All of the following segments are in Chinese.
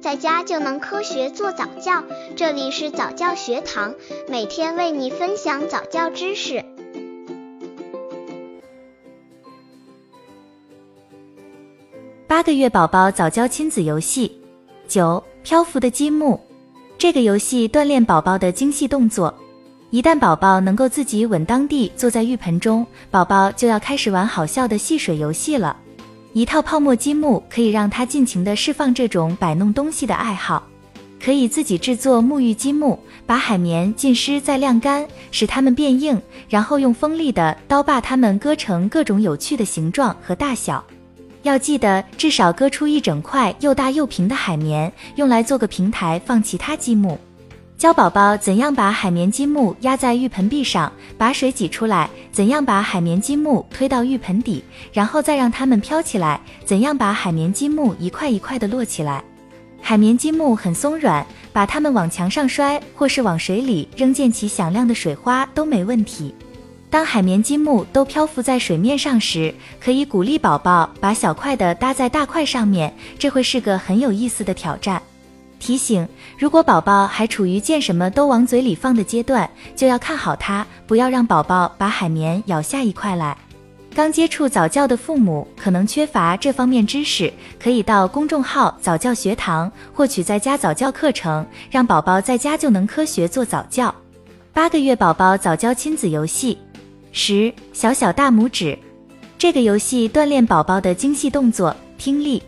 在家就能科学做早教。这里是早教学堂，每天为你分享早教知识。八个月宝宝早教亲子游戏九：漂浮的积木。这个游戏锻炼宝宝的精细动作。一旦宝宝能够自己稳当地坐在浴盆中，宝宝就要开始玩好笑的戏水游戏了。一套泡沫积木可以让他尽情地释放这种摆弄东西的爱好。可以自己制作沐浴积木，把海绵浸湿再晾干，使它们变硬，然后用锋利的刀把它们割成各种有趣的形状和大小。要记得至少割出一整块又大又平的海绵，用来做个平台放其他积木。教宝宝怎样把海绵积木压在浴盆壁上，把水挤出来；怎样把海绵积木推到浴盆底，然后再让它们飘起来；怎样把海绵积木一块一块的摞起来。海绵积木很松软，把它们往墙上摔，或是往水里扔，溅起响亮的水花都没问题。当海绵积木都漂浮在水面上时，可以鼓励宝宝把小块的搭在大块上面，这会是个很有意思的挑战。提醒：如果宝宝还处于见什么都往嘴里放的阶段，就要看好他，不要让宝宝把海绵咬下一块来。刚接触早教的父母可能缺乏这方面知识，可以到公众号早教学堂获取在家早教课程，让宝宝在家就能科学做早教。八个月宝宝早教亲子游戏，十小小大拇指。这个游戏锻炼宝宝的精细动作、听力。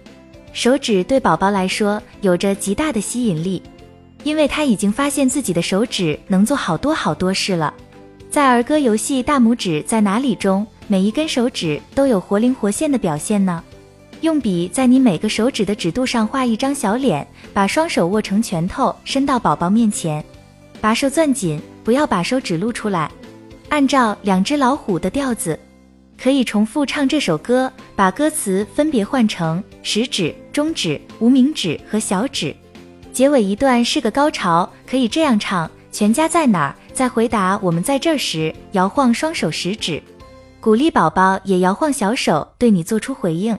手指对宝宝来说有着极大的吸引力，因为他已经发现自己的手指能做好多好多事了。在儿歌游戏《大拇指在哪里》中，每一根手指都有活灵活现的表现呢。用笔在你每个手指的指肚上画一张小脸，把双手握成拳头，伸到宝宝面前，把手攥紧，不要把手指露出来。按照两只老虎的调子。可以重复唱这首歌，把歌词分别换成食指、中指、无名指和小指。结尾一段是个高潮，可以这样唱：全家在哪儿？在回答我们在这儿时，摇晃双手食指，鼓励宝宝也摇晃小手，对你做出回应。